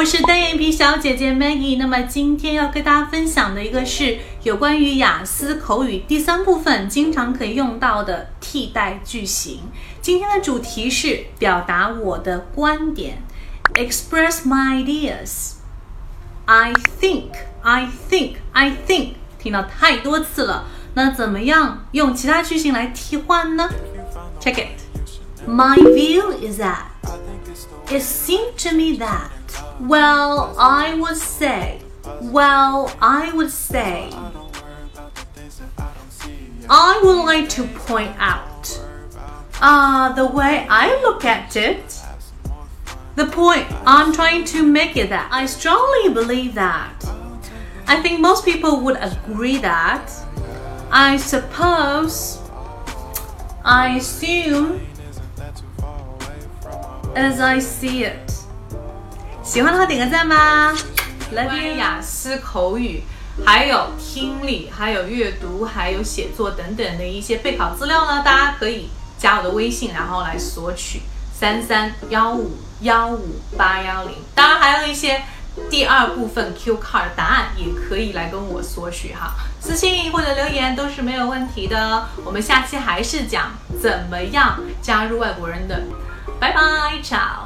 我是单眼皮小姐姐 Maggie。那么今天要跟大家分享的一个是有关于雅思口语第三部分经常可以用到的替代句型。今天的主题是表达我的观点，express my ideas。I think, I think, I think，听到太多次了。那怎么样用其他句型来替换呢？Check it. My view is that it seemed to me that. Well, I would say. Well, I would say. I would like to point out. Ah, uh, the way I look at it. The point I'm trying to make is that I strongly believe that. I think most people would agree that. I suppose. I assume. As I see it. 喜欢的话点个赞吧。关于雅思口语，还有听力，还有阅读，还有写作等等的一些备考资料呢，大家可以加我的微信，然后来索取三三幺五幺五八幺零。当然还有一些第二部分 Q card 答案，也可以来跟我索取哈，私信或者留言都是没有问题的。我们下期还是讲怎么样加入外国人的。拜拜，ciao。